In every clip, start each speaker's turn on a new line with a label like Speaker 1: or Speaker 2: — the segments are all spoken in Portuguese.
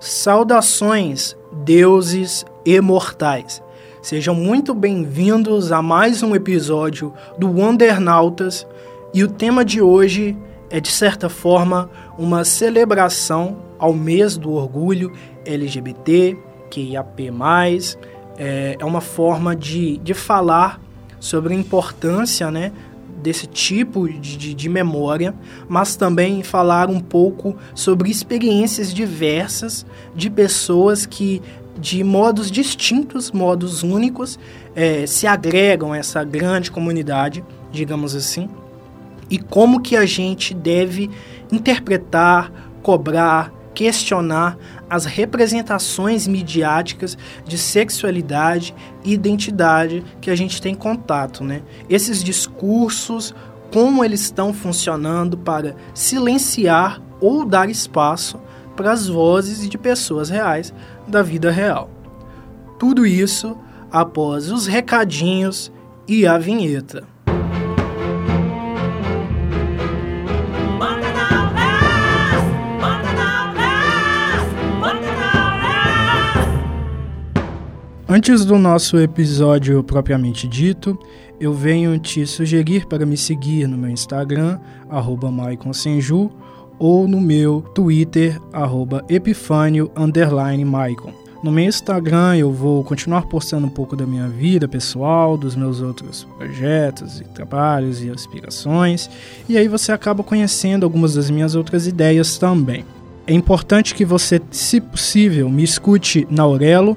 Speaker 1: Saudações, deuses imortais. Sejam muito bem-vindos a mais um episódio do Wondernautas e o tema de hoje é, de certa forma, uma celebração ao mês do orgulho LGBT, QIAP+, é, é uma forma de, de falar sobre a importância né, desse tipo de, de, de, memória, mas também falar um pouco sobre experiências diversas de pessoas que, de modos distintos, modos únicos, é, se agregam a essa grande comunidade, digamos assim, e como que a gente deve interpretar, cobrar, questionar as representações midiáticas de sexualidade e identidade que a gente tem contato, né? Esses discursos, como eles estão funcionando para silenciar ou dar espaço para as vozes de pessoas reais da vida real. Tudo isso após os recadinhos e a vinheta. Antes do nosso episódio propriamente dito, eu venho te sugerir para me seguir no meu Instagram, arroba maiconsenju, ou no meu Twitter, arroba epifânio, No meu Instagram eu vou continuar postando um pouco da minha vida pessoal, dos meus outros projetos e trabalhos e aspirações, e aí você acaba conhecendo algumas das minhas outras ideias também. É importante que você, se possível, me escute na Aurelo,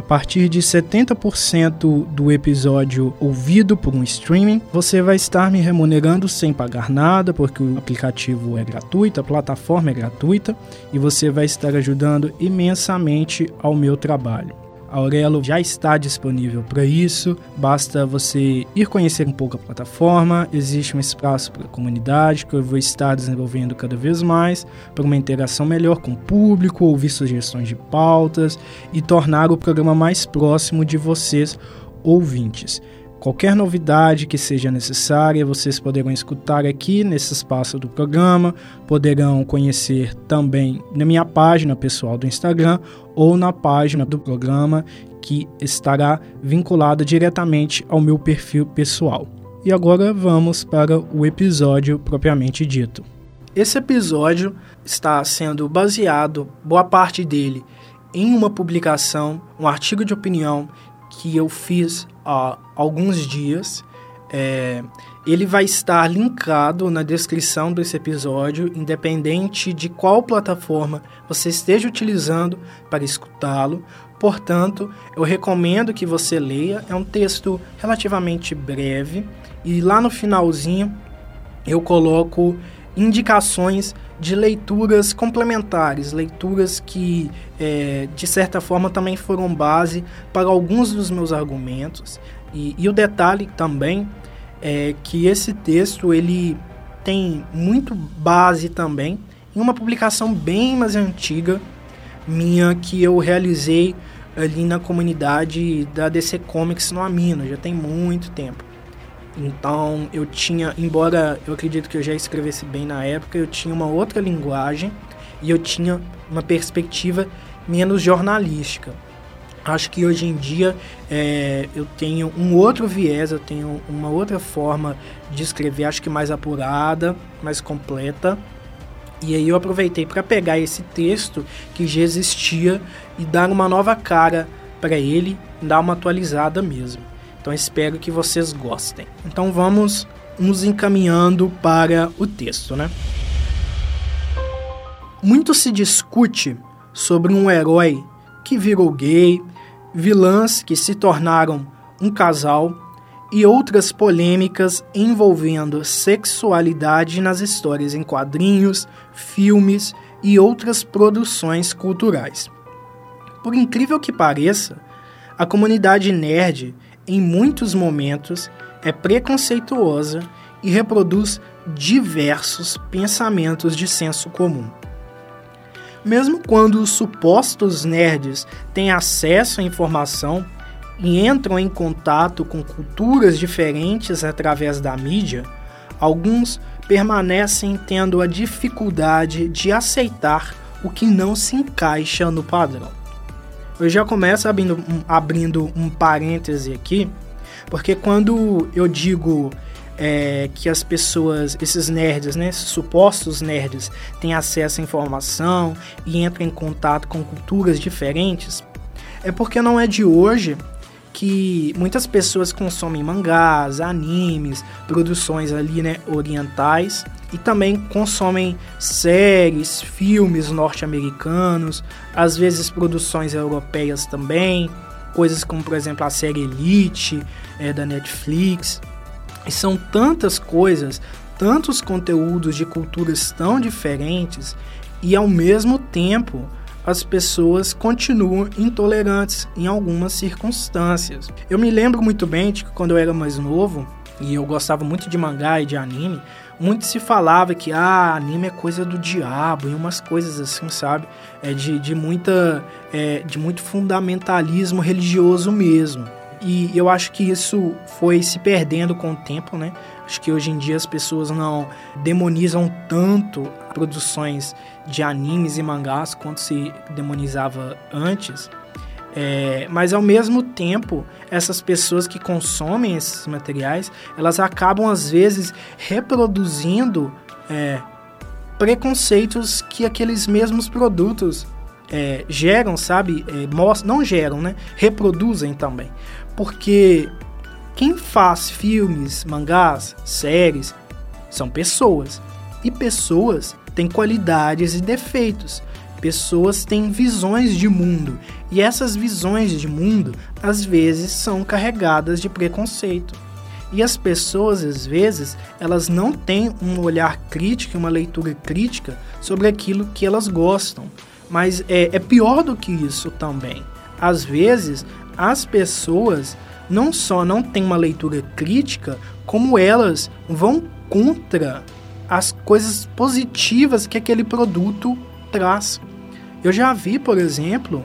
Speaker 1: a partir de 70% do episódio ouvido por um streaming, você vai estar me remunerando sem pagar nada, porque o aplicativo é gratuito, a plataforma é gratuita e você vai estar ajudando imensamente ao meu trabalho. Aurelo já está disponível para isso, basta você ir conhecer um pouco a plataforma. Existe um espaço para a comunidade que eu vou estar desenvolvendo cada vez mais para uma interação melhor com o público, ouvir sugestões de pautas e tornar o programa mais próximo de vocês, ouvintes. Qualquer novidade que seja necessária, vocês poderão escutar aqui nesse espaço do programa, poderão conhecer também na minha página pessoal do Instagram ou na página do programa que estará vinculada diretamente ao meu perfil pessoal. E agora vamos para o episódio propriamente dito. Esse episódio está sendo baseado, boa parte dele, em uma publicação, um artigo de opinião que eu fiz há alguns dias. É, ele vai estar linkado na descrição desse episódio, independente de qual plataforma você esteja utilizando para escutá-lo. Portanto, eu recomendo que você leia. É um texto relativamente breve e lá no finalzinho eu coloco indicações de leituras complementares, leituras que, é, de certa forma, também foram base para alguns dos meus argumentos. E, e o detalhe também é que esse texto ele tem muito base também em uma publicação bem mais antiga minha que eu realizei ali na comunidade da DC Comics no Amino, já tem muito tempo. Então eu tinha, embora eu acredito que eu já escrevesse bem na época, eu tinha uma outra linguagem e eu tinha uma perspectiva menos jornalística. Acho que hoje em dia é, eu tenho um outro viés, eu tenho uma outra forma de escrever, acho que mais apurada, mais completa. E aí eu aproveitei para pegar esse texto que já existia e dar uma nova cara para ele, dar uma atualizada mesmo. Então espero que vocês gostem. Então vamos nos encaminhando para o texto, né? Muito se discute sobre um herói que virou gay, vilãs que se tornaram um casal e outras polêmicas envolvendo sexualidade nas histórias em quadrinhos, filmes e outras produções culturais. Por incrível que pareça, a comunidade nerd em muitos momentos, é preconceituosa e reproduz diversos pensamentos de senso comum. Mesmo quando os supostos nerds têm acesso à informação e entram em contato com culturas diferentes através da mídia, alguns permanecem tendo a dificuldade de aceitar o que não se encaixa no padrão. Eu já começo abrindo um, abrindo um parêntese aqui, porque quando eu digo é, que as pessoas, esses nerds, né, esses supostos nerds, têm acesso à informação e entram em contato com culturas diferentes, é porque não é de hoje que muitas pessoas consomem mangás, animes, produções ali, né, orientais e também consomem séries, filmes norte-americanos, às vezes produções europeias também, coisas como por exemplo a série Elite é, da Netflix. E são tantas coisas, tantos conteúdos de culturas tão diferentes e ao mesmo tempo as pessoas continuam intolerantes em algumas circunstâncias. Eu me lembro muito bem de que quando eu era mais novo e eu gostava muito de mangá e de anime, muito se falava que ah, anime é coisa do diabo e umas coisas assim, sabe? É de, de muita é, de muito fundamentalismo religioso mesmo. E eu acho que isso foi se perdendo com o tempo, né? Acho que hoje em dia as pessoas não demonizam tanto produções de animes e mangás quanto se demonizava antes. É, mas ao mesmo tempo, essas pessoas que consomem esses materiais, elas acabam às vezes reproduzindo é, preconceitos que aqueles mesmos produtos é, geram, sabe? É, não geram, né? Reproduzem também. Porque quem faz filmes, mangás, séries são pessoas. E pessoas têm qualidades e defeitos. Pessoas têm visões de mundo. E essas visões de mundo, às vezes, são carregadas de preconceito. E as pessoas, às vezes, elas não têm um olhar crítico, uma leitura crítica sobre aquilo que elas gostam. Mas é, é pior do que isso também. Às vezes, as pessoas não só não têm uma leitura crítica, como elas vão contra as coisas positivas que aquele produto traz. Eu já vi, por exemplo,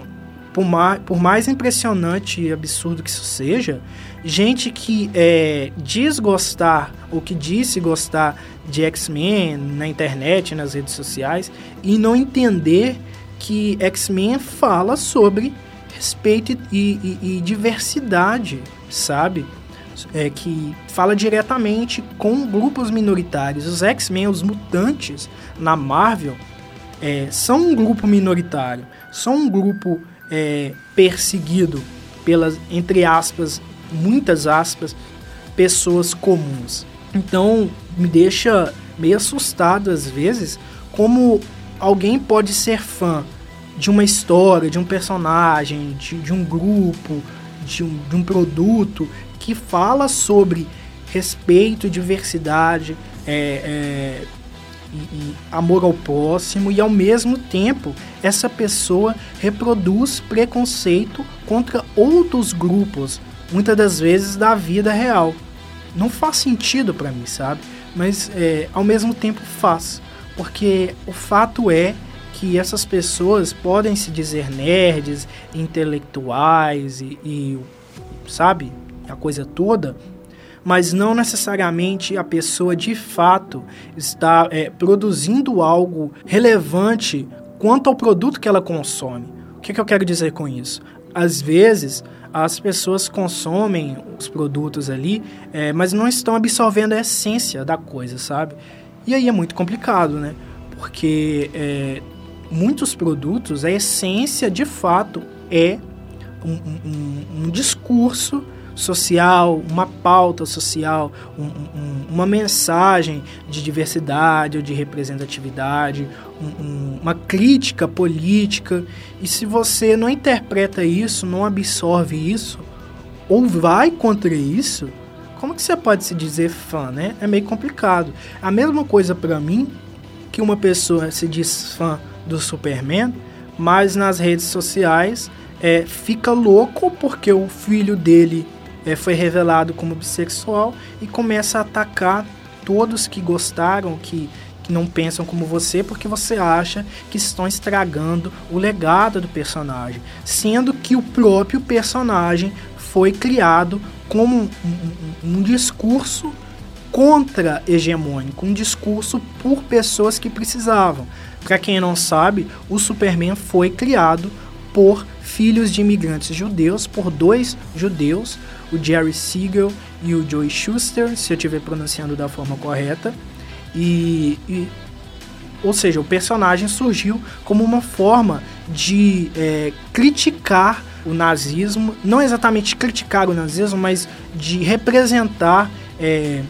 Speaker 1: por mais, por mais impressionante e absurdo que isso seja, gente que é, diz gostar ou que disse gostar de X-Men na internet, nas redes sociais, e não entender que X-Men fala sobre respeito e, e, e diversidade, sabe? É, que fala diretamente com grupos minoritários. Os X-Men, os mutantes na Marvel, é, são um grupo minoritário, são um grupo é, perseguido pelas, entre aspas, muitas aspas, pessoas comuns. Então me deixa meio assustado às vezes como alguém pode ser fã de uma história, de um personagem, de, de um grupo, de um, de um produto que fala sobre respeito, diversidade, é, é, e, e amor ao próximo, e ao mesmo tempo essa pessoa reproduz preconceito contra outros grupos, muitas das vezes da vida real. Não faz sentido para mim, sabe? Mas é, ao mesmo tempo faz, porque o fato é que essas pessoas podem se dizer nerds, intelectuais e, e sabe, a coisa toda, mas não necessariamente a pessoa de fato está é, produzindo algo relevante quanto ao produto que ela consome. O que, que eu quero dizer com isso? Às vezes as pessoas consomem os produtos ali, é, mas não estão absorvendo a essência da coisa, sabe? E aí é muito complicado, né? Porque é, muitos produtos, a essência de fato é um, um, um discurso social, uma pauta social, um, uma mensagem de diversidade ou de representatividade, uma crítica política. E se você não interpreta isso, não absorve isso, ou vai contra isso, como que você pode se dizer fã, né? É meio complicado. A mesma coisa para mim que uma pessoa se diz fã do Superman, mas nas redes sociais é, fica louco porque o filho dele é, foi revelado como bissexual e começa a atacar todos que gostaram, que, que não pensam como você, porque você acha que estão estragando o legado do personagem, sendo que o próprio personagem foi criado como um, um, um discurso contra-hegemônico, um discurso por pessoas que precisavam Para quem não sabe, o Superman foi criado por filhos de imigrantes judeus, por dois judeus, o Jerry Siegel e o Joey Schuster, se eu estiver pronunciando da forma correta. E, e, ou seja, o personagem surgiu como uma forma de é, criticar o nazismo, não exatamente criticar o nazismo, mas de representar é,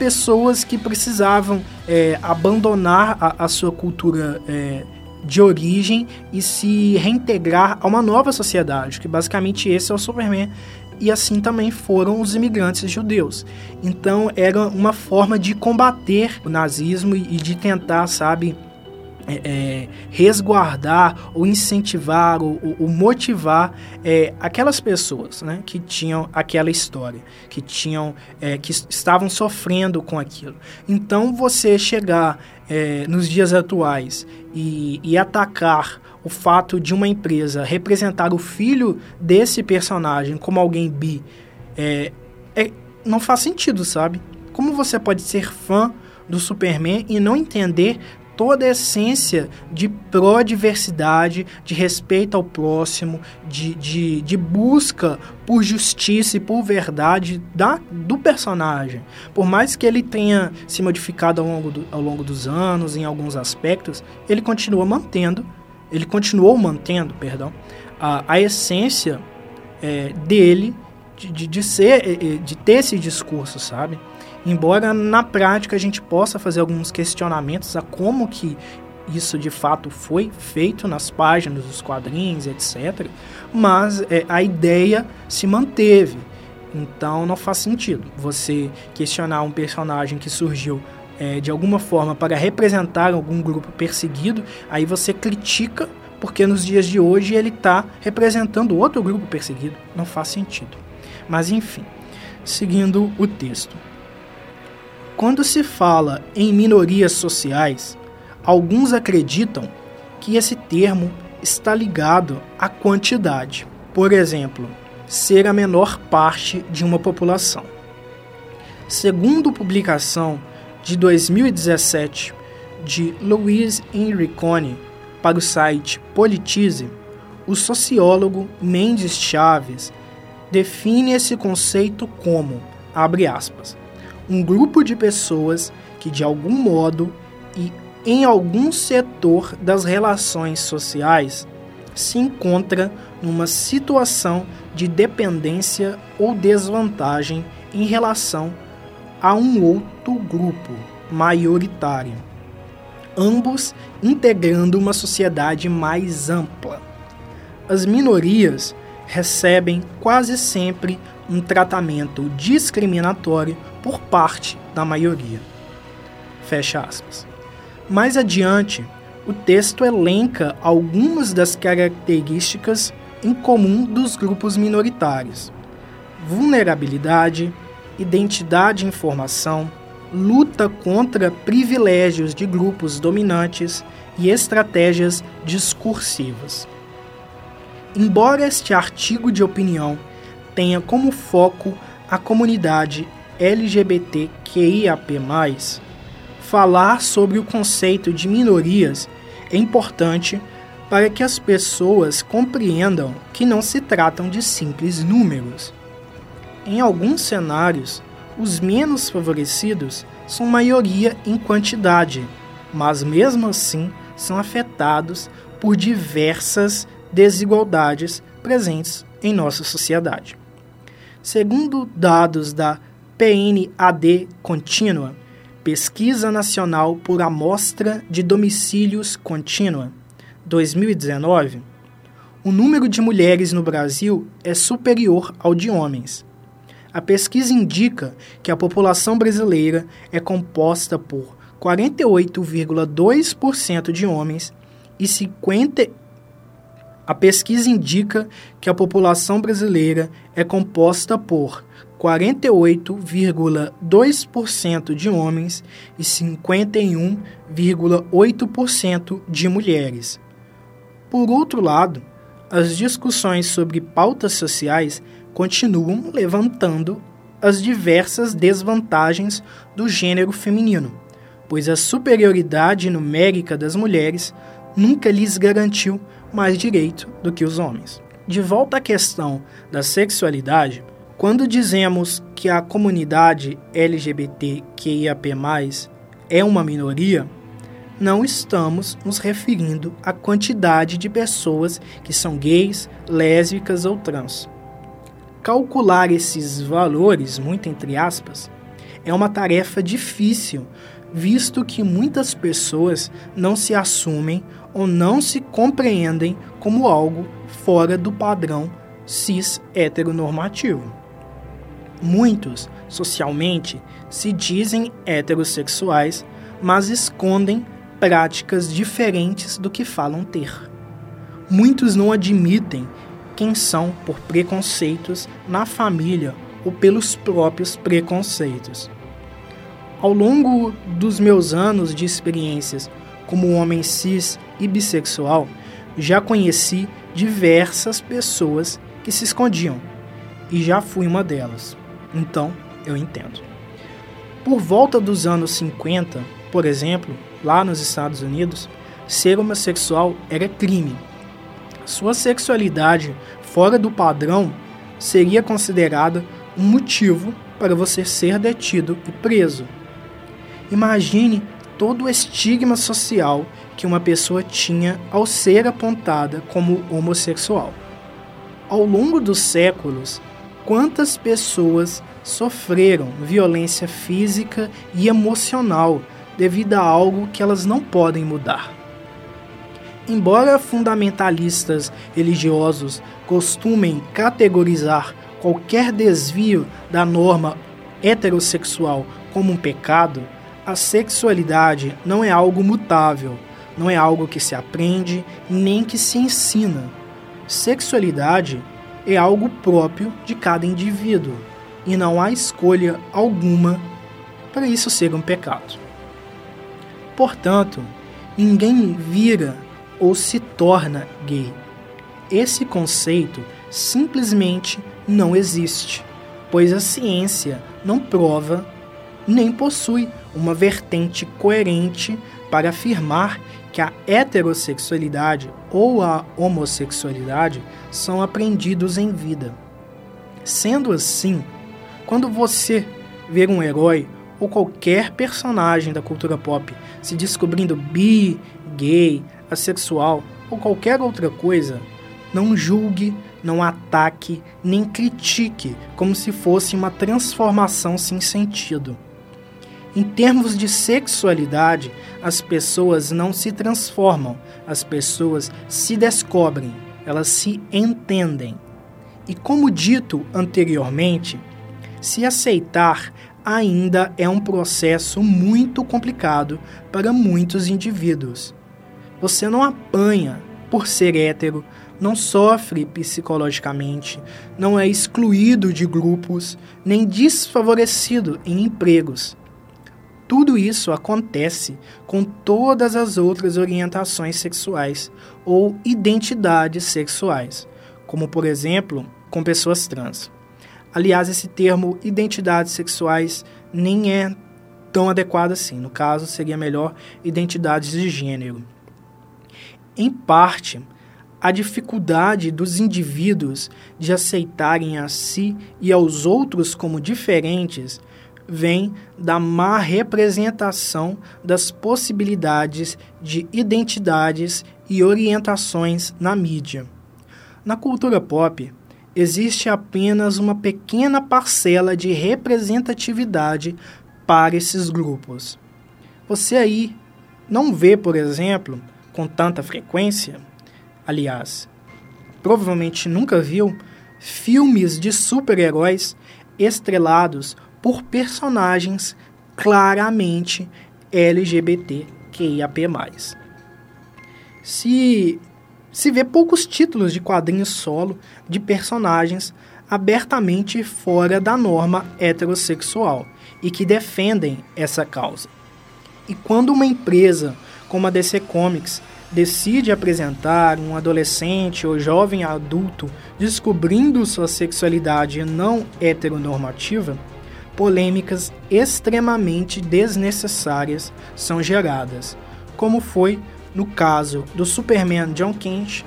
Speaker 1: pessoas que precisavam é, abandonar a, a, sua cultura é, de origem e se reintegrar a uma nova sociedade, que basicamente esse é o Superman. E assim também foram os imigrantes judeus. Então era uma forma de combater o nazismo e de tentar, sabe, é, é, resguardar ou incentivar ou, ou motivar é, aquelas pessoas né, que tinham aquela história, que tinham é, que estavam sofrendo com aquilo. Então você chegar é, nos dias atuais e, e atacar o fato de uma empresa representar o filho desse personagem como alguém bi é, é, não faz sentido, sabe? Como você pode ser fã do Superman e não entender toda a essência de pró-diversidade, de respeito ao próximo, de, de, de busca por justiça e por verdade da, do personagem. Por mais que ele tenha se modificado ao longo, do, ao longo dos anos, em alguns aspectos, ele continua mantendo, ele continuou mantendo, perdão, a, a essência é, dele de, de, de ser, é, é, de ter esse discurso, sabe? Embora na prática a gente possa fazer alguns questionamentos a como que isso de fato foi feito nas páginas dos quadrinhos, etc. Mas é, a ideia se manteve. Então não faz sentido você questionar um personagem que surgiu é, de alguma forma para representar algum grupo perseguido, aí você critica porque nos dias de hoje ele está representando outro grupo perseguido. Não faz sentido. Mas enfim, seguindo o texto. Quando se fala em minorias sociais, alguns acreditam que esse termo está ligado à quantidade. Por exemplo, ser a menor parte de uma população. Segundo publicação de 2017 de Luiz Enricone para o site Politize, o sociólogo Mendes Chaves define esse conceito como, abre aspas, um grupo de pessoas que, de algum modo e em algum setor das relações sociais, se encontra numa situação de dependência ou desvantagem em relação a um outro grupo maioritário, ambos integrando uma sociedade mais ampla. As minorias recebem quase sempre um tratamento discriminatório por parte da maioria. Fecha aspas. Mais adiante, o texto elenca algumas das características em comum dos grupos minoritários: vulnerabilidade, identidade e informação, luta contra privilégios de grupos dominantes e estratégias discursivas. Embora este artigo de opinião tenha como foco a comunidade LGBTQIAP+, falar sobre o conceito de minorias é importante para que as pessoas compreendam que não se tratam de simples números. Em alguns cenários, os menos favorecidos são maioria em quantidade, mas mesmo assim são afetados por diversas desigualdades presentes em nossa sociedade. Segundo dados da PNAD contínua, Pesquisa Nacional por Amostra de Domicílios Contínua, 2019, o número de mulheres no Brasil é superior ao de homens. A pesquisa indica que a população brasileira é composta por 48,2% de homens e 50 A pesquisa indica que a população brasileira é composta por 48,2% de homens e 51,8% de mulheres. Por outro lado, as discussões sobre pautas sociais continuam levantando as diversas desvantagens do gênero feminino, pois a superioridade numérica das mulheres nunca lhes garantiu mais direito do que os homens. De volta à questão da sexualidade, quando dizemos que a comunidade LGBTQIAP+, é uma minoria, não estamos nos referindo à quantidade de pessoas que são gays, lésbicas ou trans. Calcular esses valores, muito entre aspas, é uma tarefa difícil, visto que muitas pessoas não se assumem ou não se compreendem como algo fora do padrão cis heteronormativo. Muitos, socialmente, se dizem heterossexuais, mas escondem práticas diferentes do que falam ter. Muitos não admitem quem são por preconceitos na família ou pelos próprios preconceitos. Ao longo dos meus anos de experiências como homem cis e bissexual, já conheci diversas pessoas que se escondiam e já fui uma delas. Então, eu entendo. Por volta dos anos 50, por exemplo, lá nos Estados Unidos, ser homossexual era crime. Sua sexualidade fora do padrão seria considerada um motivo para você ser detido e preso. Imagine todo o estigma social que uma pessoa tinha ao ser apontada como homossexual. Ao longo dos séculos, quantas pessoas sofreram violência física e emocional devido a algo que elas não podem mudar. Embora fundamentalistas religiosos costumem categorizar qualquer desvio da norma heterossexual como um pecado, a sexualidade não é algo mutável, não é algo que se aprende nem que se ensina. Sexualidade é algo próprio de cada indivíduo e não há escolha alguma para isso ser um pecado. Portanto, ninguém vira ou se torna gay. Esse conceito simplesmente não existe, pois a ciência não prova nem possui uma vertente coerente para afirmar que a heterossexualidade ou a homossexualidade são aprendidos em vida. Sendo assim, quando você ver um herói ou qualquer personagem da cultura pop se descobrindo bi, gay, assexual ou qualquer outra coisa, não julgue, não ataque, nem critique como se fosse uma transformação sem sentido. Em termos de sexualidade, as pessoas não se transformam, as pessoas se descobrem, elas se entendem. E como dito anteriormente, se aceitar ainda é um processo muito complicado para muitos indivíduos. Você não apanha por ser hétero, não sofre psicologicamente, não é excluído de grupos, nem desfavorecido em empregos. Tudo isso acontece com todas as outras orientações sexuais ou identidades sexuais, como por exemplo com pessoas trans. Aliás, esse termo identidades sexuais nem é tão adequado assim. No caso, seria melhor identidades de gênero. Em parte, a dificuldade dos indivíduos de aceitarem a si e aos outros como diferentes vem da má representação das possibilidades de identidades e orientações na mídia. Na cultura pop, existe apenas uma pequena parcela de representatividade para esses grupos. Você aí não vê, por exemplo, com tanta frequência, aliás, provavelmente nunca viu, filmes de super-heróis estrelados por personagens claramente LGBTQIAP+. Se se vê poucos títulos de quadrinhos solo de personagens abertamente fora da norma heterossexual e que defendem essa causa. E quando uma empresa como a DC Comics decide apresentar um adolescente ou jovem adulto descobrindo sua sexualidade não heteronormativa, polêmicas extremamente desnecessárias são geradas, como foi no caso do Superman John Kent,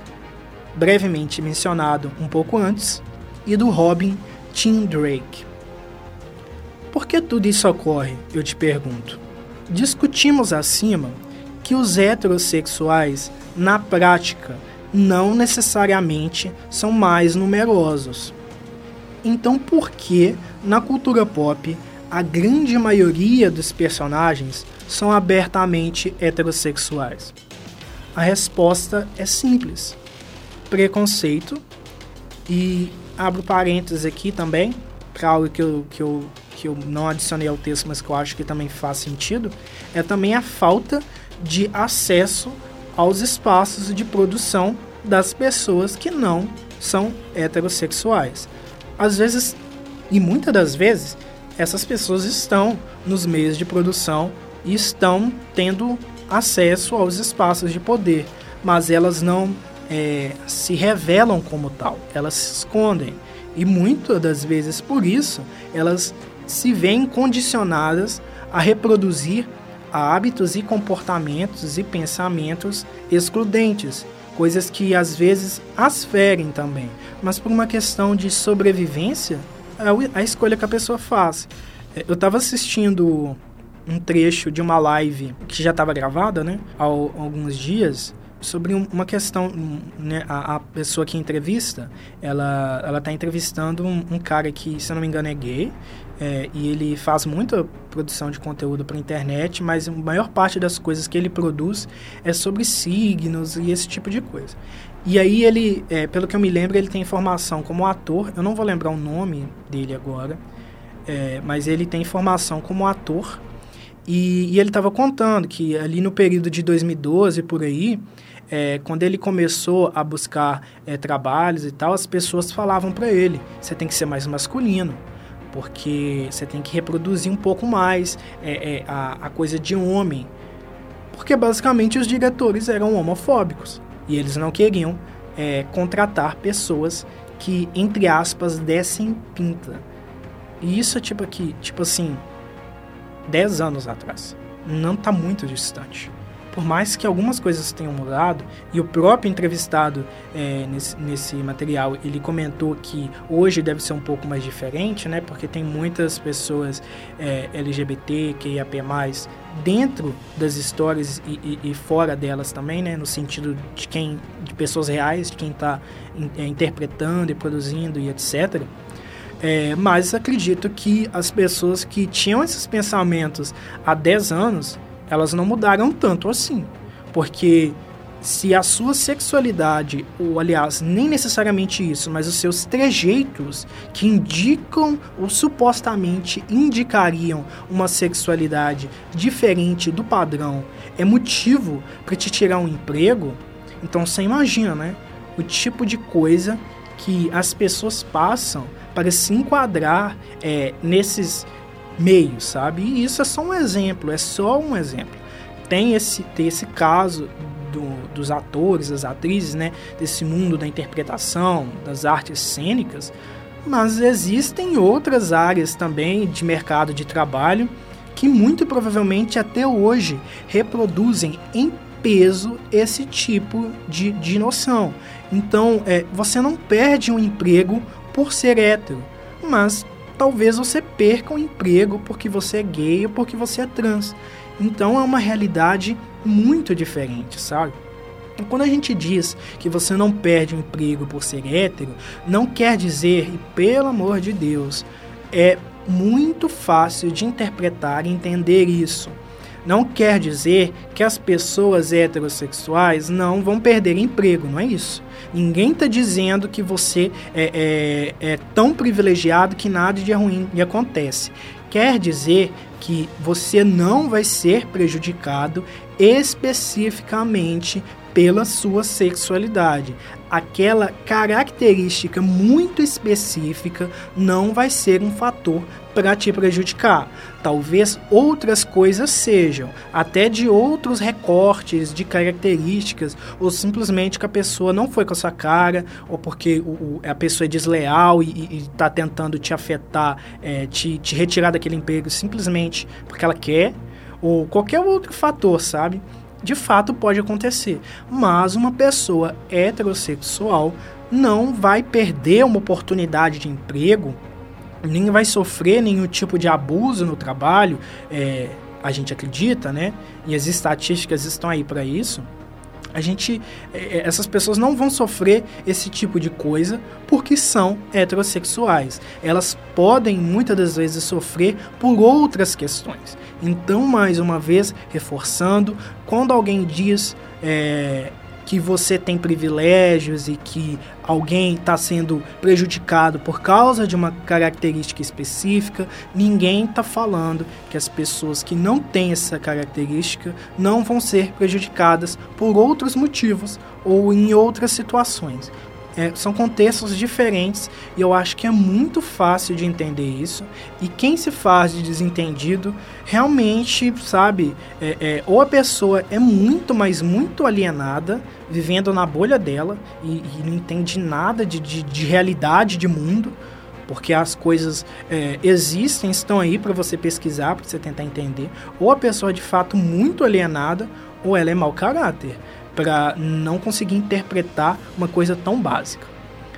Speaker 1: brevemente mencionado um pouco antes, e do Robin Tim Drake. Por que tudo isso ocorre? Eu te pergunto. Discutimos acima que os heterossexuais, na prática, não necessariamente são mais numerosos. Então, por que na cultura pop a grande maioria dos personagens são abertamente heterossexuais? A resposta é simples: preconceito. E abro parênteses aqui também, para algo que eu, que, eu, que eu não adicionei ao texto, mas que eu acho que também faz sentido, é também a falta de acesso aos espaços de produção das pessoas que não são heterossexuais. Às vezes, e muitas das vezes, essas pessoas estão nos meios de produção e estão tendo acesso aos espaços de poder, mas elas não é, se revelam como tal, elas se escondem. E muitas das vezes por isso elas se veem condicionadas a reproduzir hábitos e comportamentos e pensamentos excludentes, coisas que às vezes as ferem também, mas por uma questão de sobrevivência, é a escolha que a pessoa faz. É, eu estava assistindo um trecho de uma live que já estava gravada, né, há alguns dias, sobre uma questão, né, a, a, pessoa que entrevista, ela ela está entrevistando um, um, cara que, se eu não me engano, é gay, é, e ele faz muita produção de conteúdo para internet, mas a maior parte das coisas que ele produz é sobre signos e esse tipo de coisa. E aí ele, é, pelo que eu me lembro, ele tem formação como ator, eu não vou lembrar o nome dele agora, é, mas ele tem formação como ator, e, e ele estava contando que ali no período de 2012, por aí, é, quando ele começou a buscar é, trabalhos e tal, as pessoas falavam para ele: você tem que ser mais masculino, porque você tem que reproduzir um pouco mais é, é, a, a coisa de homem. Porque basicamente os diretores eram homofóbicos e eles não queriam é, contratar pessoas que, entre aspas, dessem pinta. E isso é tipo aqui, tipo assim, 10 anos atrás. Não está muito distante por mais que algumas coisas tenham mudado, e o próprio entrevistado é, nesse, nesse material, ele comentou que hoje deve ser um pouco mais diferente, né? Porque tem muitas pessoas é, LGBT, QIAP+, dentro das histórias e, e, e, fora delas também, né? No sentido de quem, de pessoas reais, de quem está in, é, interpretando e produzindo e etc., é, mas acredito que as pessoas que tinham esses pensamentos há 10 anos elas não mudaram tanto assim. Porque se a sua sexualidade, ou aliás, nem necessariamente isso, mas os seus trejeitos que indicam ou supostamente indicariam uma sexualidade diferente do padrão é motivo para te tirar um emprego, então você imagina, né? O tipo de coisa que as pessoas passam para se enquadrar é, nesses meio, sabe? E isso é só um exemplo, é só um exemplo. Tem esse, tem esse caso do, dos atores, das atrizes, né? Desse mundo da interpretação, das artes cênicas, mas existem outras áreas também de mercado de trabalho que muito provavelmente até hoje reproduzem em peso esse tipo de, de noção. Então, é, você não perde um emprego por ser hétero, mas talvez você perca um emprego porque você é gay ou porque você é trans. Então é uma realidade muito diferente, sabe? Quando a gente diz que você não perde um emprego por ser hétero, não quer dizer, e pelo amor de Deus, é muito fácil de interpretar e entender isso. Não quer dizer que as pessoas heterossexuais não vão perder emprego, não é isso. Ninguém está dizendo que você é, é, é tão privilegiado que nada de ruim lhe acontece. Quer dizer que você não vai ser prejudicado especificamente pela sua sexualidade. Aquela característica muito específica não vai ser um fator para te prejudicar. Talvez outras coisas sejam, até de outros recortes de características, ou simplesmente que a pessoa não foi com a sua cara, ou porque o, o, a pessoa é desleal e está tentando te afetar, é, te, te retirar daquele emprego simplesmente porque ela quer, ou qualquer outro fator, sabe? De fato pode acontecer. Mas uma pessoa heterossexual não vai perder uma oportunidade de emprego, nem vai sofrer nenhum tipo de abuso no trabalho, é, a gente acredita, né? E as estatísticas estão aí para isso a gente, é, é, essas pessoas não vão sofrer esse tipo de coisa porque são heterossexuais. Elas podem muitas das vezes sofrer por outras questões. Então, mais uma vez, reforçando, quando alguém diz é, que você tem privilégios e que alguém está sendo prejudicado por causa de uma característica específica, ninguém está falando que as pessoas que não têm essa característica não vão ser prejudicadas por outros motivos ou em outras situações. É, são contextos diferentes e eu acho que é muito fácil de entender isso. E quem se faz de desentendido realmente, sabe, é, é, ou a pessoa é muito, mas muito alienada, vivendo na bolha dela e, e não entende nada de, de, de, realidade de mundo, porque as coisas é, existem, estão aí para você pesquisar, para você tentar entender, ou a pessoa é de fato muito alienada, ou ela é mau caráter para não conseguir interpretar uma coisa tão básica.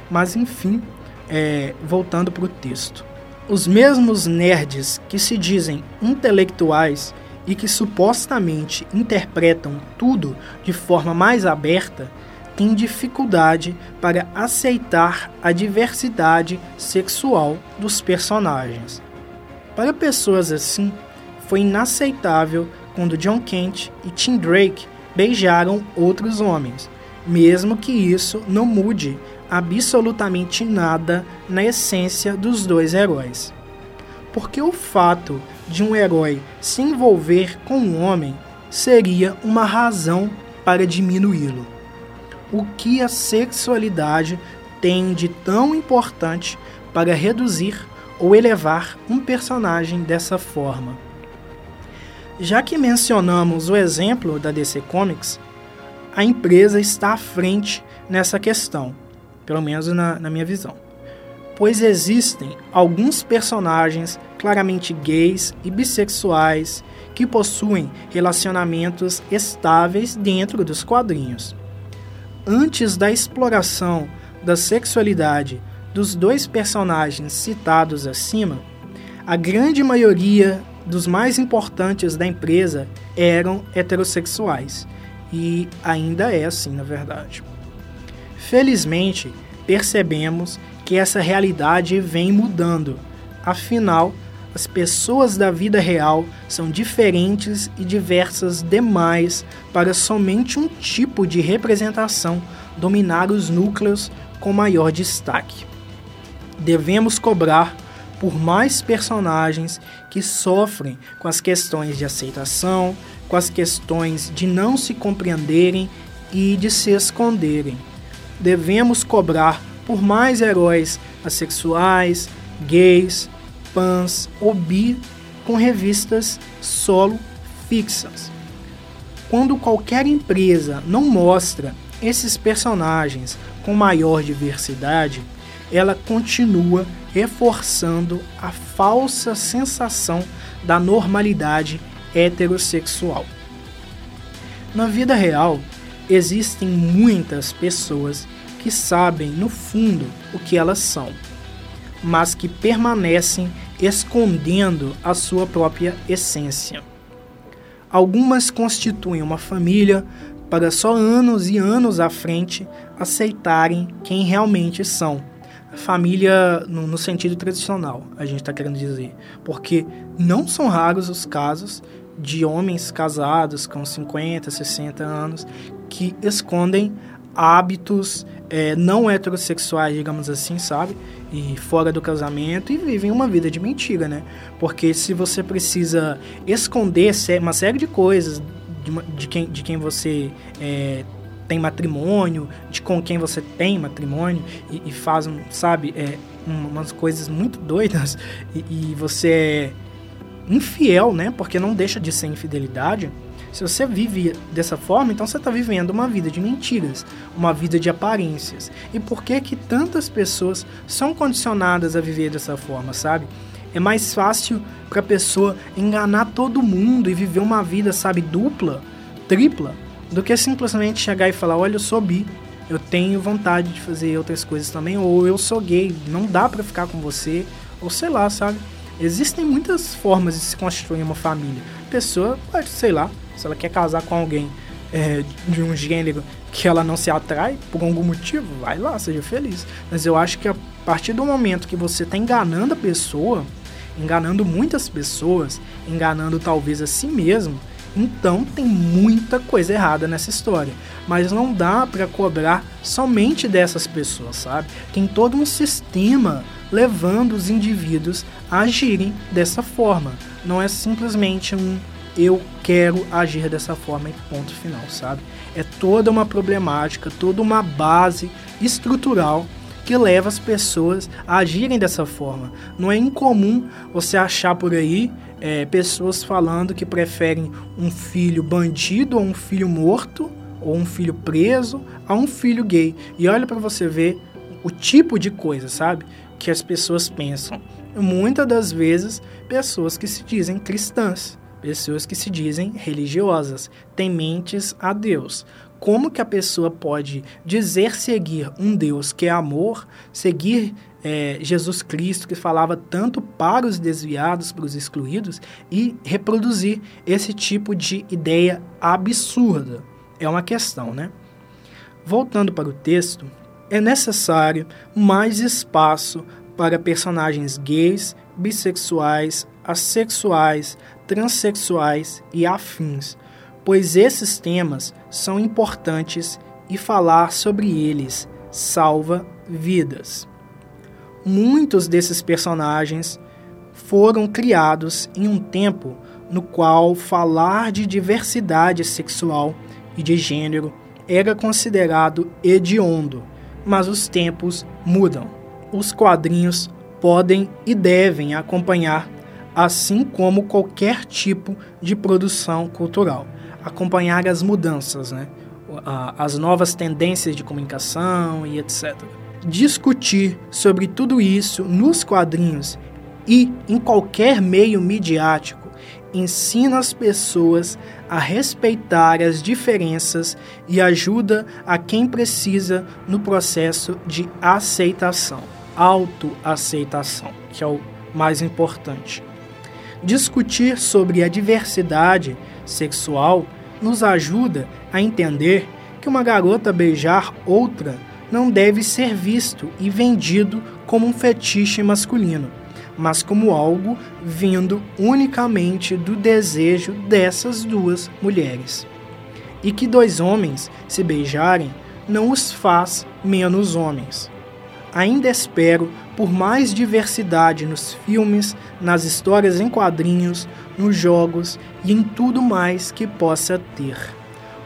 Speaker 1: Mas enfim, é, voltando para o texto. Os mesmos nerds que se dizem intelectuais e que supostamente interpretam tudo de forma mais aberta têm dificuldade para aceitar a diversidade sexual dos personagens. Para pessoas assim, foi inaceitável quando John Kent e Tim Drake beijaram outros homens, mesmo que isso não mude absolutamente nada na essência dos dois heróis. Porque o fato de um herói se envolver com um homem seria uma razão para diminuí-lo. O que a sexualidade tem de tão importante para reduzir ou elevar um personagem dessa forma? Já que mencionamos o exemplo da DC Comics, a empresa está à frente nessa questão, pelo menos na, na minha visão. Pois existem alguns personagens claramente gays e bissexuais que possuem relacionamentos estáveis dentro dos quadrinhos. Antes da exploração da sexualidade dos dois personagens citados acima, a grande maioria dos mais importantes da empresa eram heterossexuais. E ainda é assim, na verdade. Felizmente, percebemos que essa realidade vem mudando. Afinal, as pessoas da vida real são diferentes e diversas demais para somente um tipo de representação dominar os núcleos com maior destaque. Devemos cobrar por mais personagens que sofrem com as questões de aceitação, com as questões de não se compreenderem e de se esconderem. Devemos cobrar por mais heróis assexuais, gays, pans ou bi com revistas solo fixas. Quando qualquer empresa não mostra esses personagens com maior diversidade, ela continua reforçando a falsa sensação da normalidade heterossexual. Na vida real, existem muitas pessoas que sabem no fundo o que elas são, mas que permanecem escondendo a sua própria essência. Algumas constituem uma família para só anos e anos à frente aceitarem quem realmente são família no, no sentido tradicional, a gente está querendo dizer. Porque não são raros os casos de homens casados com 50, 60 anos que escondem hábitos é, não heterossexuais, digamos assim, sabe? E fora do casamento e vivem uma vida de mentira, né? Porque se você precisa esconder uma série de coisas de, de quem, de quem você é, tem matrimônio, de com quem você tem matrimônio e, e faz, sabe, é, umas coisas muito doidas e, e você é infiel, né? Porque não deixa de ser infidelidade. Se você vive dessa forma, então você está vivendo uma vida de mentiras, uma vida de aparências. E por que que tantas pessoas são condicionadas a viver dessa forma, sabe? É mais fácil para a pessoa enganar todo mundo e viver uma vida, sabe, dupla, tripla, do que simplesmente chegar e falar: olha, eu sou bi, eu tenho vontade de fazer outras coisas também, ou eu sou gay, não dá para ficar com você, ou sei lá, sabe? Existem muitas formas de se construir uma família. A pessoa pode, sei lá, se ela quer casar com alguém é, de um gênero que ela não se atrai por algum motivo, vai lá, seja feliz. Mas eu acho que a partir do momento que você está enganando a pessoa, enganando muitas pessoas, enganando talvez a si mesmo, então tem muita coisa errada nessa história. Mas não dá para cobrar somente dessas pessoas, sabe? Tem todo um sistema levando os indivíduos a agirem dessa forma. Não é simplesmente um eu quero agir dessa forma e ponto final, sabe? É toda uma problemática, toda uma base estrutural que leva as pessoas a agirem dessa forma. Não é incomum você achar por aí é, pessoas falando que preferem um filho bandido ou um filho morto ou um filho preso a um filho gay. E olha para você ver o tipo de coisa, sabe? Que as pessoas pensam. Muitas das vezes, pessoas que se dizem cristãs, pessoas que se dizem religiosas, tementes a Deus. Como que a pessoa pode dizer seguir um Deus que é amor, seguir é, Jesus Cristo, que falava tanto para os desviados, para os excluídos, e reproduzir esse tipo de ideia absurda. É uma questão, né? Voltando para o texto, é necessário mais espaço para personagens gays, bissexuais, assexuais, transexuais e afins, pois esses temas são importantes e falar sobre eles salva vidas muitos desses personagens foram criados em um tempo no qual falar de diversidade sexual e de gênero era considerado hediondo, mas os tempos mudam. Os quadrinhos podem e devem acompanhar, assim como qualquer tipo de produção cultural, acompanhar as mudanças, né? as novas tendências de comunicação e etc discutir sobre tudo isso nos quadrinhos e em qualquer meio midiático ensina as pessoas a respeitar as diferenças e ajuda a quem precisa no processo de aceitação, autoaceitação, que é o mais importante. Discutir sobre a diversidade sexual nos ajuda a entender que uma garota beijar outra não deve ser visto e vendido como um fetiche masculino, mas como algo vindo unicamente do desejo dessas duas mulheres. E que dois homens se beijarem não os faz menos homens. Ainda espero por mais diversidade nos filmes, nas histórias em quadrinhos, nos jogos e em tudo mais que possa ter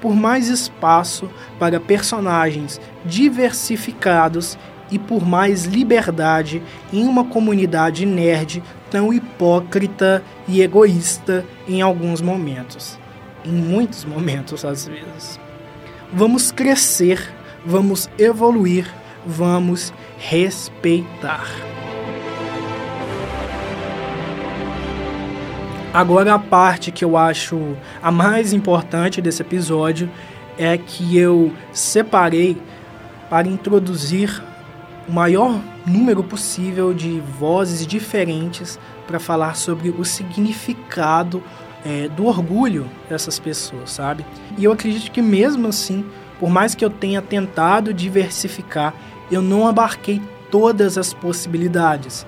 Speaker 1: por mais espaço para personagens diversificados e por mais liberdade em uma comunidade nerd tão hipócrita e egoísta em alguns momentos. Em muitos momentos, às vezes. Vamos crescer, vamos evoluir, vamos respeitar. Agora a parte que eu acho a mais importante desse episódio é que eu separei para introduzir o maior número possível de vozes diferentes para falar sobre o significado é, do orgulho dessas pessoas, sabe? E eu acredito que mesmo assim, por mais que eu tenha tentado diversificar, eu não abarquei todas as possibilidades.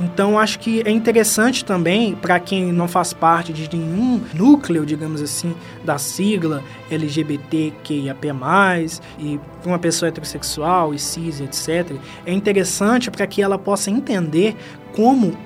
Speaker 1: Então acho que é interessante também para quem não faz parte de nenhum núcleo, digamos assim, da sigla LGBTQIAP+, e uma pessoa heterossexual e cis, etc. É interessante para que ela possa entender como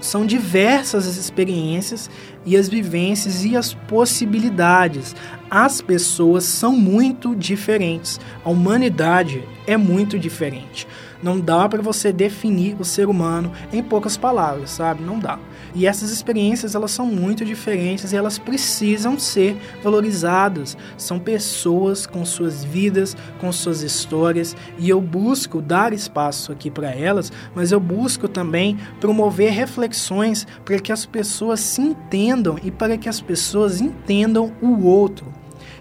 Speaker 1: são diversas as experiências e as vivências e as possibilidades, as pessoas são muito diferentes. A humanidade é muito diferente. Não dá para você definir o ser humano em poucas palavras, sabe? Não dá. E essas experiências elas são muito diferentes e elas precisam ser valorizadas. São pessoas com suas vidas, com suas histórias, e eu busco dar espaço aqui para elas, mas eu busco também promover reflexões para que as pessoas se entendam e para que as pessoas entendam o outro.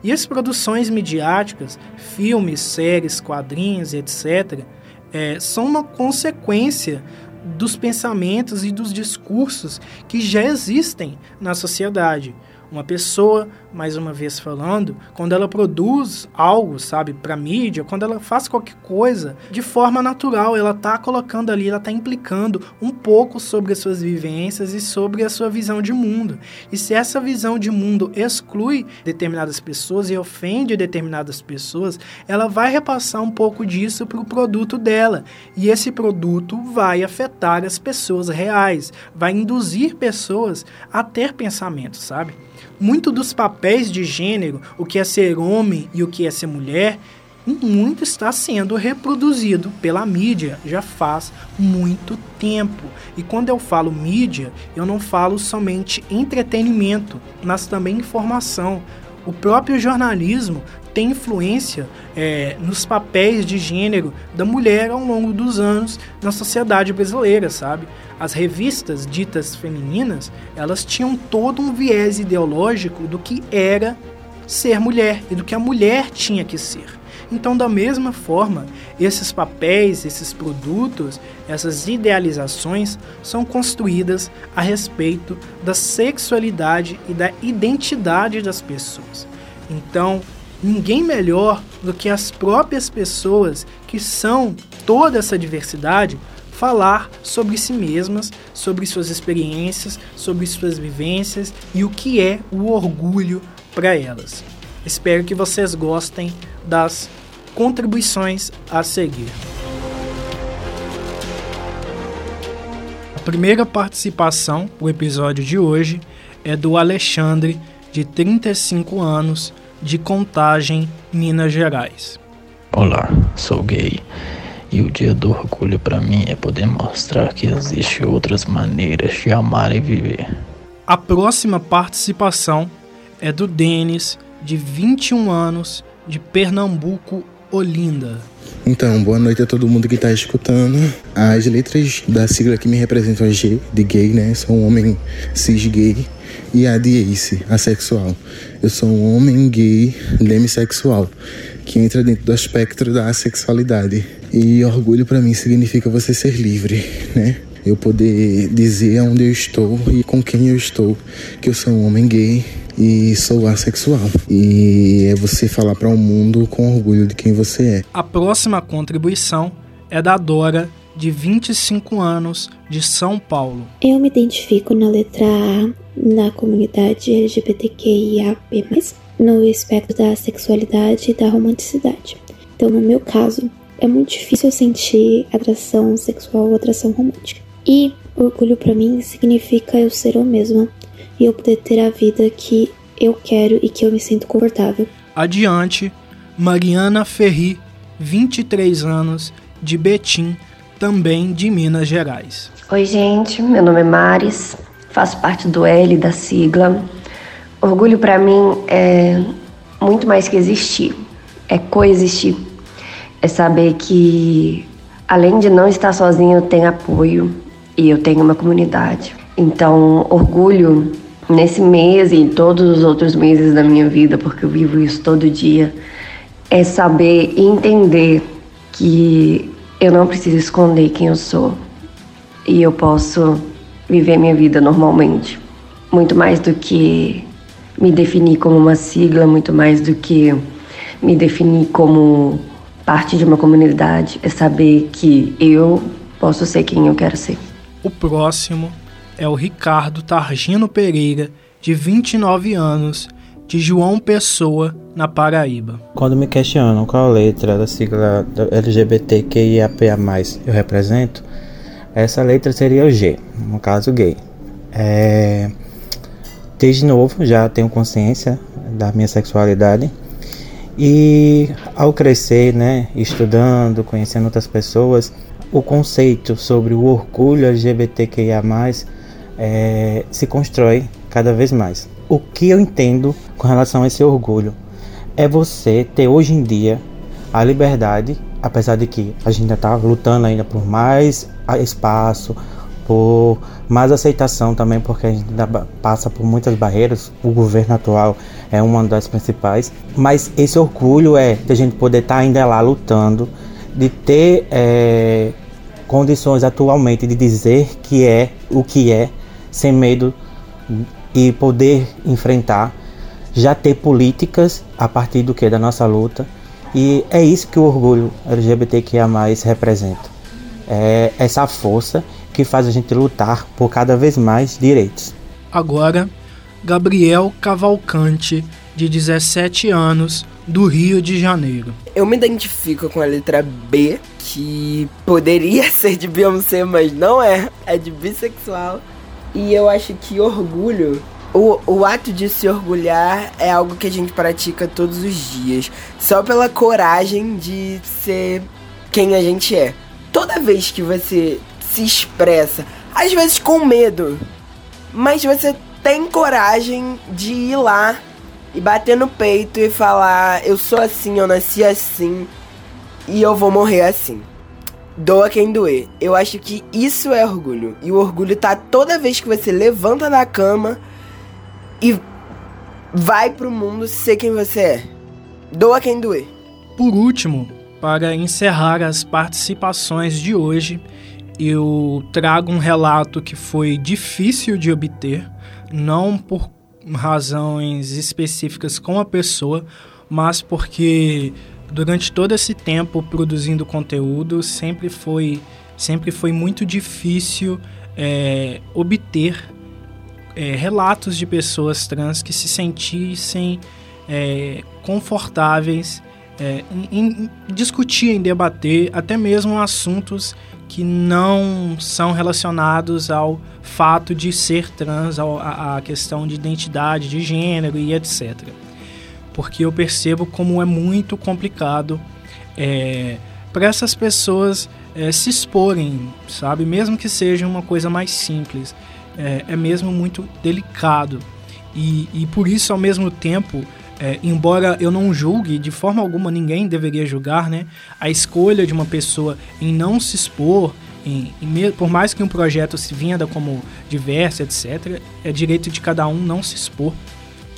Speaker 1: E as produções midiáticas, filmes, séries, quadrinhos, etc., é, são uma consequência dos pensamentos e dos discursos que já existem na sociedade. Uma pessoa, mais uma vez falando, quando ela produz algo, sabe, para mídia, quando ela faz qualquer coisa, de forma natural, ela tá colocando ali, ela tá implicando um pouco sobre as suas vivências e sobre a sua visão de mundo. E se essa visão de mundo exclui determinadas pessoas e ofende determinadas pessoas, ela vai repassar um pouco disso para o produto dela. E esse produto vai afetar as pessoas reais, vai induzir pessoas a ter pensamentos, sabe? Muito dos papéis de gênero, o que é ser homem e o que é ser mulher, muito está sendo reproduzido pela mídia já faz muito tempo. E quando eu falo mídia, eu não falo somente entretenimento, mas também informação. O próprio jornalismo tem influência é, nos papéis de gênero da mulher ao longo dos anos na sociedade brasileira, sabe? As revistas ditas femininas, elas tinham todo um viés ideológico do que era ser mulher e do que a mulher tinha que ser. Então, da mesma forma, esses papéis, esses produtos, essas idealizações são construídas a respeito da sexualidade e da identidade das pessoas. Então, ninguém melhor do que as próprias pessoas que são toda essa diversidade falar sobre si mesmas, sobre suas experiências, sobre suas vivências e o que é o orgulho para elas. Espero que vocês gostem das contribuições a seguir. A primeira participação, o episódio de hoje, é do Alexandre, de 35 anos, de Contagem, Minas Gerais.
Speaker 2: Olá, sou gay e o dia do orgulho para mim é poder mostrar que existem outras maneiras de amar e viver.
Speaker 1: A próxima participação é do Denis, de 21 anos, de Pernambuco, Olinda.
Speaker 3: Então, boa noite a todo mundo que está escutando. As letras da sigla que me representam é G, de gay, né? Sou um homem cis gay. E a de ace, assexual. Eu sou um homem gay demissexual, que entra dentro do espectro da assexualidade. E orgulho para mim significa você ser livre, né? Eu poder dizer onde eu estou e com quem eu estou, que eu sou um homem gay e sou assexual. E é você falar para o um mundo com orgulho de quem você é.
Speaker 1: A próxima contribuição é da Dora, de 25 anos, de São Paulo.
Speaker 4: Eu me identifico na letra A na comunidade LGBTQIAP+, no espectro da sexualidade e da romanticidade. Então, no meu caso, é muito difícil sentir atração sexual ou atração romântica. E orgulho para mim significa eu ser eu mesma e eu poder ter a vida que eu quero e que eu me sinto confortável.
Speaker 1: Adiante, Mariana Ferri, 23 anos, de Betim, também de Minas Gerais.
Speaker 5: Oi, gente, meu nome é Maris, faço parte do L da sigla. Orgulho para mim é muito mais que existir, é coexistir. É saber que além de não estar sozinho, eu tenho apoio e eu tenho uma comunidade. Então, orgulho nesse mês e todos os outros meses da minha vida, porque eu vivo isso todo dia, é saber e entender que eu não preciso esconder quem eu sou e eu posso viver minha vida normalmente. Muito mais do que me definir como uma sigla, muito mais do que me definir como parte de uma comunidade, é saber que eu posso ser quem eu quero ser.
Speaker 1: O próximo é o Ricardo Targino Pereira, de 29 anos, de João Pessoa, na Paraíba.
Speaker 6: Quando me questionam qual letra da sigla LGBTQIAPA+, eu represento, essa letra seria o G, no caso gay. É... Desde novo já tenho consciência da minha sexualidade. E ao crescer, né, estudando, conhecendo outras pessoas, o conceito sobre o orgulho LGBTQIA+, é, se constrói cada vez mais. O que eu entendo com relação a esse orgulho é você ter hoje em dia a liberdade, apesar de que a gente ainda está lutando ainda por mais espaço, por mais aceitação também, porque a gente passa por muitas barreiras. O governo atual é uma das principais. Mas esse orgulho é de a gente poder estar tá ainda lá lutando, de ter é, condições atualmente de dizer que é o que é, sem medo e poder enfrentar, já ter políticas a partir do que da nossa luta. E é isso que o orgulho LGBTQIA+ representa. É essa força que faz a gente lutar por cada vez mais direitos.
Speaker 1: Agora, Gabriel Cavalcante, de 17 anos, do Rio de Janeiro.
Speaker 7: Eu me identifico com a letra B, que poderia ser de Beyoncé, mas não é. É de bissexual. E eu acho que orgulho, o, o ato de se orgulhar é algo que a gente pratica todos os dias. Só pela coragem de ser quem a gente é. Toda vez que você se expressa, às vezes com medo, mas você tem coragem de ir lá e bater no peito e falar: Eu sou assim, eu nasci assim e eu vou morrer assim. Doa quem doer. Eu acho que isso é orgulho. E o orgulho tá toda vez que você levanta da cama e vai pro mundo ser quem você é. Doa quem doer.
Speaker 1: Por último, para encerrar as participações de hoje, eu trago um relato que foi difícil de obter, não por razões específicas com a pessoa, mas porque durante todo esse tempo produzindo conteúdo sempre foi sempre foi muito difícil é, obter é, relatos de pessoas trans que se sentissem é, confortáveis é, em, em discutir, em debater até mesmo assuntos que não são relacionados ao fato de ser trans, à questão de identidade de gênero e etc. Porque eu percebo como é muito complicado é, para essas pessoas é, se exporem, sabe? Mesmo que seja uma coisa mais simples, é, é mesmo muito delicado. E, e por isso, ao mesmo tempo, é, embora eu não julgue, de forma alguma ninguém deveria julgar, né? A escolha de uma pessoa em não se expor, em, em, por mais que um projeto se venda como diverso, etc., é direito de cada um não se expor.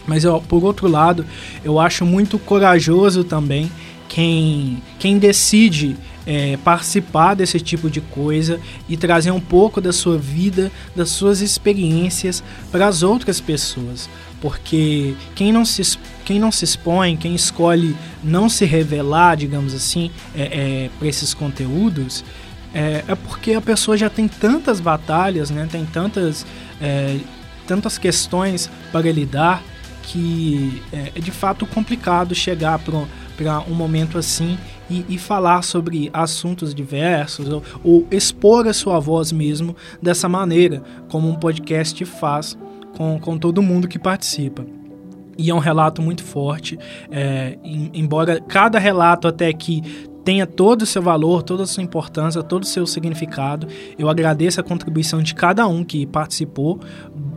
Speaker 1: Mas eu, por outro lado, eu acho muito corajoso também quem, quem decide é, participar desse tipo de coisa e trazer um pouco da sua vida, das suas experiências para as outras pessoas. Porque quem não se, quem não se expõe, quem escolhe não se revelar, digamos assim, é, é, para esses conteúdos, é, é, porque a pessoa já tem tantas batalhas, né, tem tantas, é, tantas questões para lidar que é, é de fato complicado chegar para um momento assim e, e, falar sobre assuntos diversos ou, ou expor a sua voz mesmo dessa maneira, como um podcast faz com, com todo mundo que participa. E é um relato muito forte, é, em, embora cada relato até aqui tenha todo o seu valor, toda a sua importância, todo o seu significado. Eu agradeço a contribuição de cada um que participou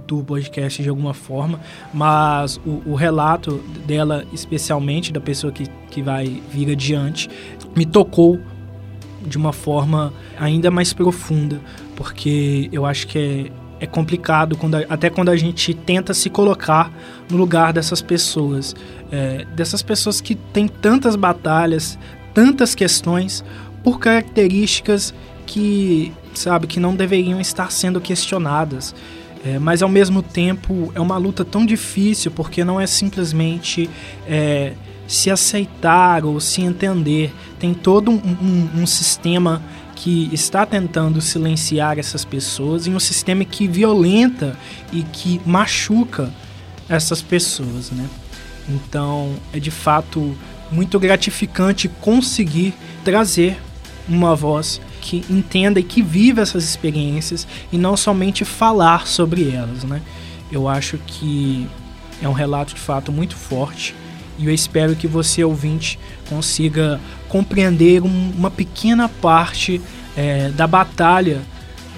Speaker 1: do podcast de alguma forma, mas o, o relato dela, especialmente da pessoa que, que vai vir adiante, me tocou de uma forma ainda mais profunda, porque eu acho que é, é complicado, quando até quando a gente tenta se colocar no lugar dessas pessoas. É, dessas pessoas que têm tantas batalhas, tantas questões, por características que, sabe, que não deveriam estar sendo questionadas. É, mas ao mesmo tempo é uma luta tão difícil porque não é simplesmente é, se aceitar ou se entender. Tem todo um, um, um sistema que está tentando silenciar essas pessoas em um sistema que violenta e que machuca essas pessoas, né? Então, é de fato muito gratificante conseguir trazer uma voz que entenda e que viva essas experiências e não somente falar sobre elas, né? Eu acho que É um relato de fato muito forte e eu espero que você, ouvinte, consiga compreender um, uma pequena parte é, da batalha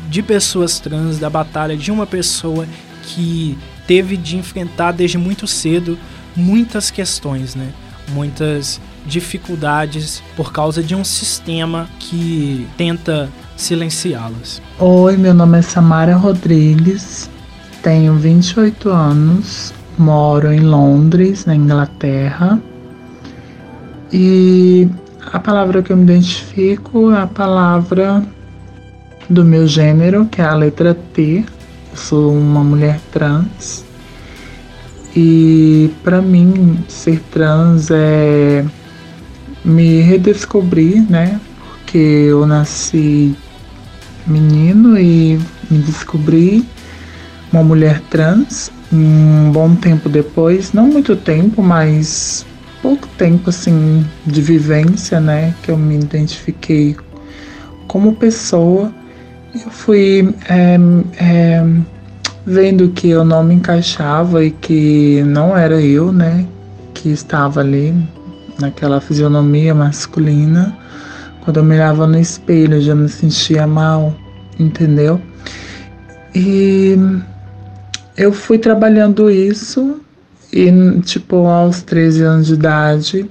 Speaker 1: de pessoas trans, da batalha de uma pessoa que teve de enfrentar desde muito cedo muitas questões, né? Muitas dificuldades por causa de um sistema que tenta silenciá-las.
Speaker 8: Oi, meu nome é Samara Rodrigues, tenho 28 anos, moro em Londres, na Inglaterra. E a palavra que eu me identifico é a palavra do meu gênero, que é a letra T. Eu sou uma mulher trans. E para mim ser trans é me redescobrir, né? Porque eu nasci menino e me descobri uma mulher trans um bom tempo depois, não muito tempo, mas pouco tempo assim de vivência, né, que eu me identifiquei como pessoa. Eu fui é, é, vendo que eu não me encaixava e que não era eu, né, que estava ali naquela fisionomia masculina. Quando eu me olhava no espelho, eu já me sentia mal, entendeu? E eu fui trabalhando isso e, tipo, aos 13 anos de idade,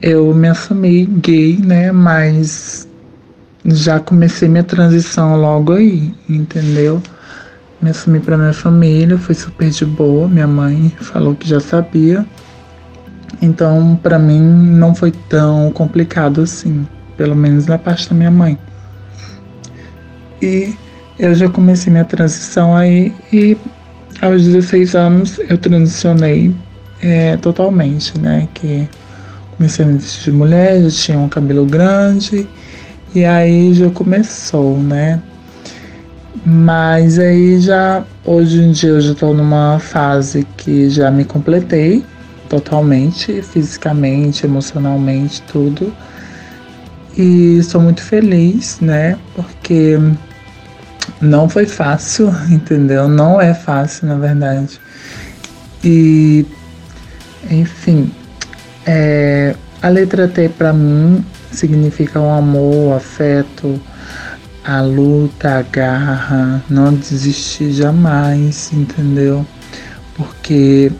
Speaker 8: eu me assumi gay, né? Mas já comecei minha transição logo aí, entendeu? Me assumi para minha família, foi super de boa. Minha mãe falou que já sabia. Então, para mim, não foi tão complicado assim, pelo menos na parte da minha mãe. E eu já comecei minha transição aí e aos 16 anos eu transicionei é, totalmente, né? Que comecei a me vestir de mulher, já tinha um cabelo grande e aí já começou, né? Mas aí já, hoje em dia eu já estou numa fase que já me completei totalmente, fisicamente, emocionalmente, tudo. E sou muito feliz, né? Porque não foi fácil, entendeu? Não é fácil, na verdade. E, enfim, é, a letra T para mim significa o um amor, o afeto, a luta, a garra, não desistir jamais, entendeu? Porque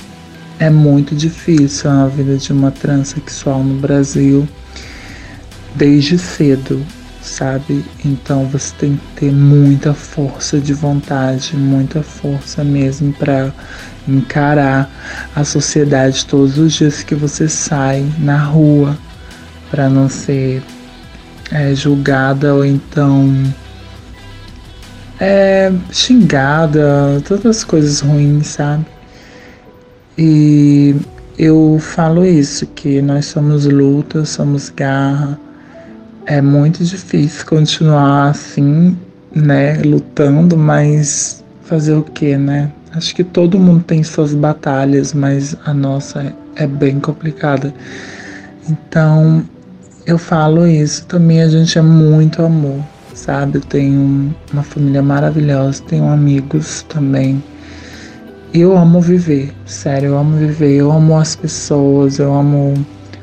Speaker 8: é muito difícil a vida de uma transexual no Brasil desde cedo sabe? Então você tem que ter muita força de vontade, muita força mesmo para encarar a sociedade todos os dias que você sai na rua, para não ser é, julgada ou então é, xingada, todas as coisas ruins, sabe? E eu falo isso, que nós somos luta, somos garra, é muito difícil continuar assim, né, lutando, mas fazer o que, né? Acho que todo mundo tem suas batalhas, mas a nossa é bem complicada. Então, eu falo isso. Também a gente é muito amor, sabe? Eu tenho uma família maravilhosa, tenho amigos também. Eu amo viver, sério, eu amo viver, eu amo as pessoas, eu amo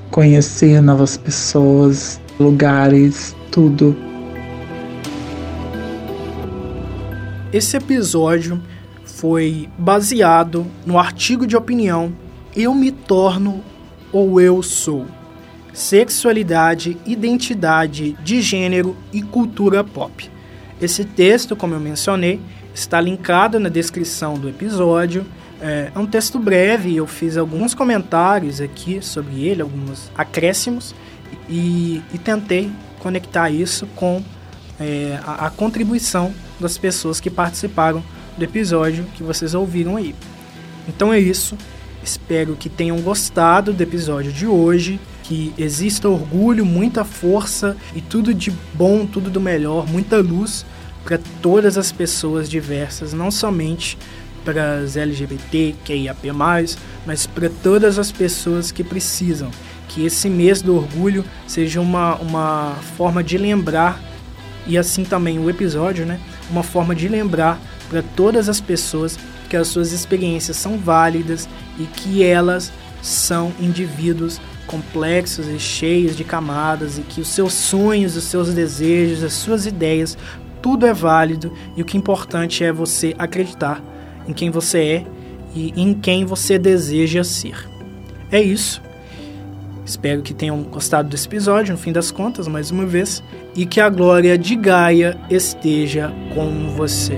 Speaker 8: conhecer novas pessoas, lugares, tudo.
Speaker 1: Esse episódio foi baseado no artigo de opinião Eu me torno ou eu sou. Sexualidade, identidade de gênero e cultura pop. Esse texto, como eu mencionei, está linkado na descrição do episódio. É, é um texto breve, eu fiz alguns comentários aqui sobre ele, alguns acréscimos e, e tentei conectar isso com é, a, a, contribuição das pessoas que participaram do episódio que vocês ouviram aí. Então é isso. Espero que tenham gostado do episódio de hoje, que exista orgulho, muita força e tudo de bom, tudo do melhor, muita luz para todas as pessoas diversas, não somente para as LGBT, QIAP+, mas para todas as pessoas que precisam que esse mês do orgulho seja uma, uma forma de lembrar, e assim também o episódio, né? Uma forma de lembrar para todas as pessoas que as suas experiências são válidas e que elas são indivíduos complexos e cheios de camadas e que os seus sonhos, os seus desejos, as suas ideias, tudo é válido e o que é importante é você acreditar em quem você é e em quem você deseja ser. É isso. Espero que tenham gostado desse episódio, no fim das contas, mais uma vez, e que a glória de Gaia esteja com você.